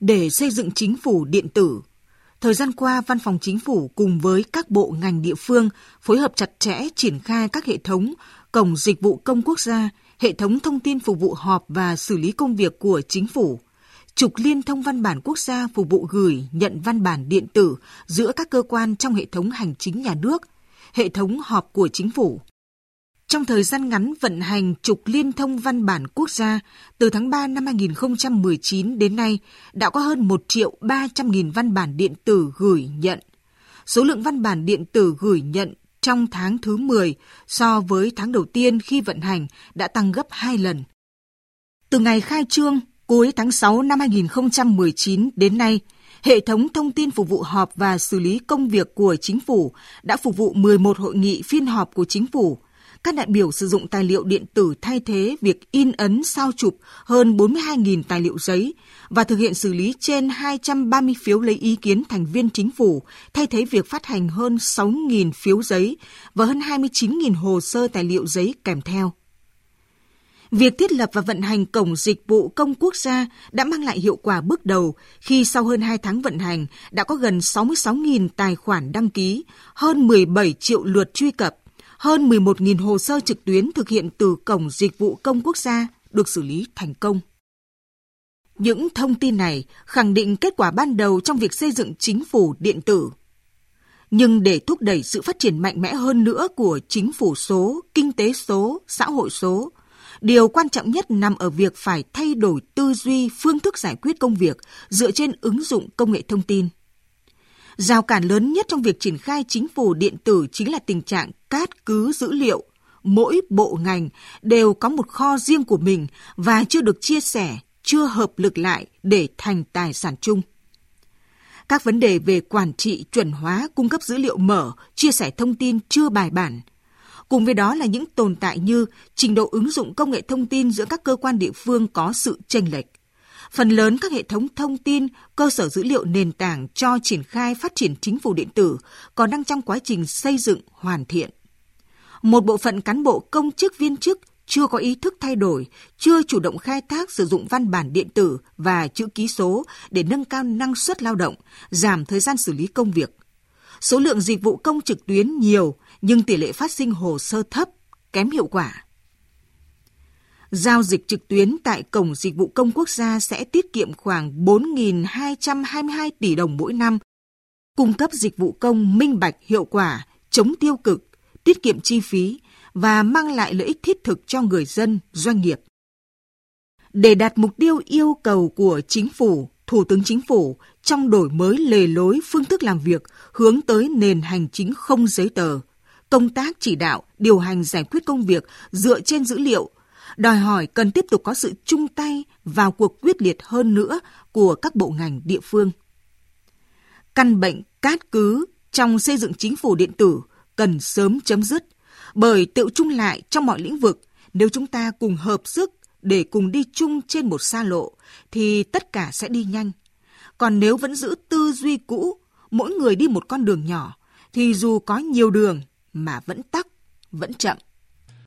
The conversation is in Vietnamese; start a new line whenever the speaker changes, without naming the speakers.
Để xây dựng chính phủ điện tử, thời gian qua Văn phòng Chính phủ cùng với các bộ ngành địa phương phối hợp chặt chẽ triển khai các hệ thống cổng dịch vụ công quốc gia, hệ thống thông tin phục vụ họp và xử lý công việc của chính phủ, trục liên thông văn bản quốc gia phục vụ gửi, nhận văn bản điện tử giữa các cơ quan trong hệ thống hành chính nhà nước, hệ thống họp của chính phủ. Trong thời gian ngắn vận hành trục liên thông văn bản quốc gia, từ tháng 3 năm 2019 đến nay đã có hơn 1 triệu 300 nghìn văn bản điện tử gửi nhận. Số lượng văn bản điện tử gửi nhận trong tháng thứ 10 so với tháng đầu tiên khi vận hành đã tăng gấp 2 lần. Từ ngày khai trương cuối tháng 6 năm 2019 đến nay, hệ thống thông tin phục vụ họp và xử lý công việc của chính phủ đã phục vụ 11 hội nghị phiên họp của chính phủ. Các đại biểu sử dụng tài liệu điện tử thay thế việc in ấn sao chụp hơn 42.000 tài liệu giấy và thực hiện xử lý trên 230 phiếu lấy ý kiến thành viên chính phủ, thay thế việc phát hành hơn 6.000 phiếu giấy và hơn 29.000 hồ sơ tài liệu giấy kèm theo. Việc thiết lập và vận hành cổng dịch vụ công quốc gia đã mang lại hiệu quả bước đầu khi sau hơn 2 tháng vận hành đã có gần 66.000 tài khoản đăng ký, hơn 17 triệu lượt truy cập, hơn 11.000 hồ sơ trực tuyến thực hiện từ cổng dịch vụ công quốc gia được xử lý thành công. Những thông tin này khẳng định kết quả ban đầu trong việc xây dựng chính phủ điện tử. Nhưng để thúc đẩy sự phát triển mạnh mẽ hơn nữa của chính phủ số, kinh tế số, xã hội số, Điều quan trọng nhất nằm ở việc phải thay đổi tư duy, phương thức giải quyết công việc dựa trên ứng dụng công nghệ thông tin. Rào cản lớn nhất trong việc triển khai chính phủ điện tử chính là tình trạng cát cứ dữ liệu. Mỗi bộ ngành đều có một kho riêng của mình và chưa được chia sẻ, chưa hợp lực lại để thành tài sản chung. Các vấn đề về quản trị, chuẩn hóa, cung cấp dữ liệu mở, chia sẻ thông tin chưa bài bản, Cùng với đó là những tồn tại như trình độ ứng dụng công nghệ thông tin giữa các cơ quan địa phương có sự chênh lệch. Phần lớn các hệ thống thông tin, cơ sở dữ liệu nền tảng cho triển khai phát triển chính phủ điện tử còn đang trong quá trình xây dựng hoàn thiện. Một bộ phận cán bộ công chức viên chức chưa có ý thức thay đổi, chưa chủ động khai thác sử dụng văn bản điện tử và chữ ký số để nâng cao năng suất lao động, giảm thời gian xử lý công việc. Số lượng dịch vụ công trực tuyến nhiều nhưng tỷ lệ phát sinh hồ sơ thấp, kém hiệu quả. Giao dịch trực tuyến tại Cổng Dịch vụ Công Quốc gia sẽ tiết kiệm khoảng 4.222 tỷ đồng mỗi năm, cung cấp dịch vụ công minh bạch hiệu quả, chống tiêu cực, tiết kiệm chi phí và mang lại lợi ích thiết thực cho người dân, doanh nghiệp. Để đạt mục tiêu yêu cầu của chính phủ, Thủ tướng Chính phủ trong đổi mới lề lối phương thức làm việc hướng tới nền hành chính không giấy tờ, công tác chỉ đạo, điều hành giải quyết công việc dựa trên dữ liệu, đòi hỏi cần tiếp tục có sự chung tay vào cuộc quyết liệt hơn nữa của các bộ ngành địa phương. Căn bệnh cát cứ trong xây dựng chính phủ điện tử cần sớm chấm dứt, bởi tự chung lại trong mọi lĩnh vực, nếu chúng ta cùng hợp sức để cùng đi chung trên một xa lộ, thì tất cả sẽ đi nhanh. Còn nếu vẫn giữ tư duy cũ, mỗi người đi một con đường nhỏ, thì dù có nhiều đường mà vẫn tắc, vẫn chậm.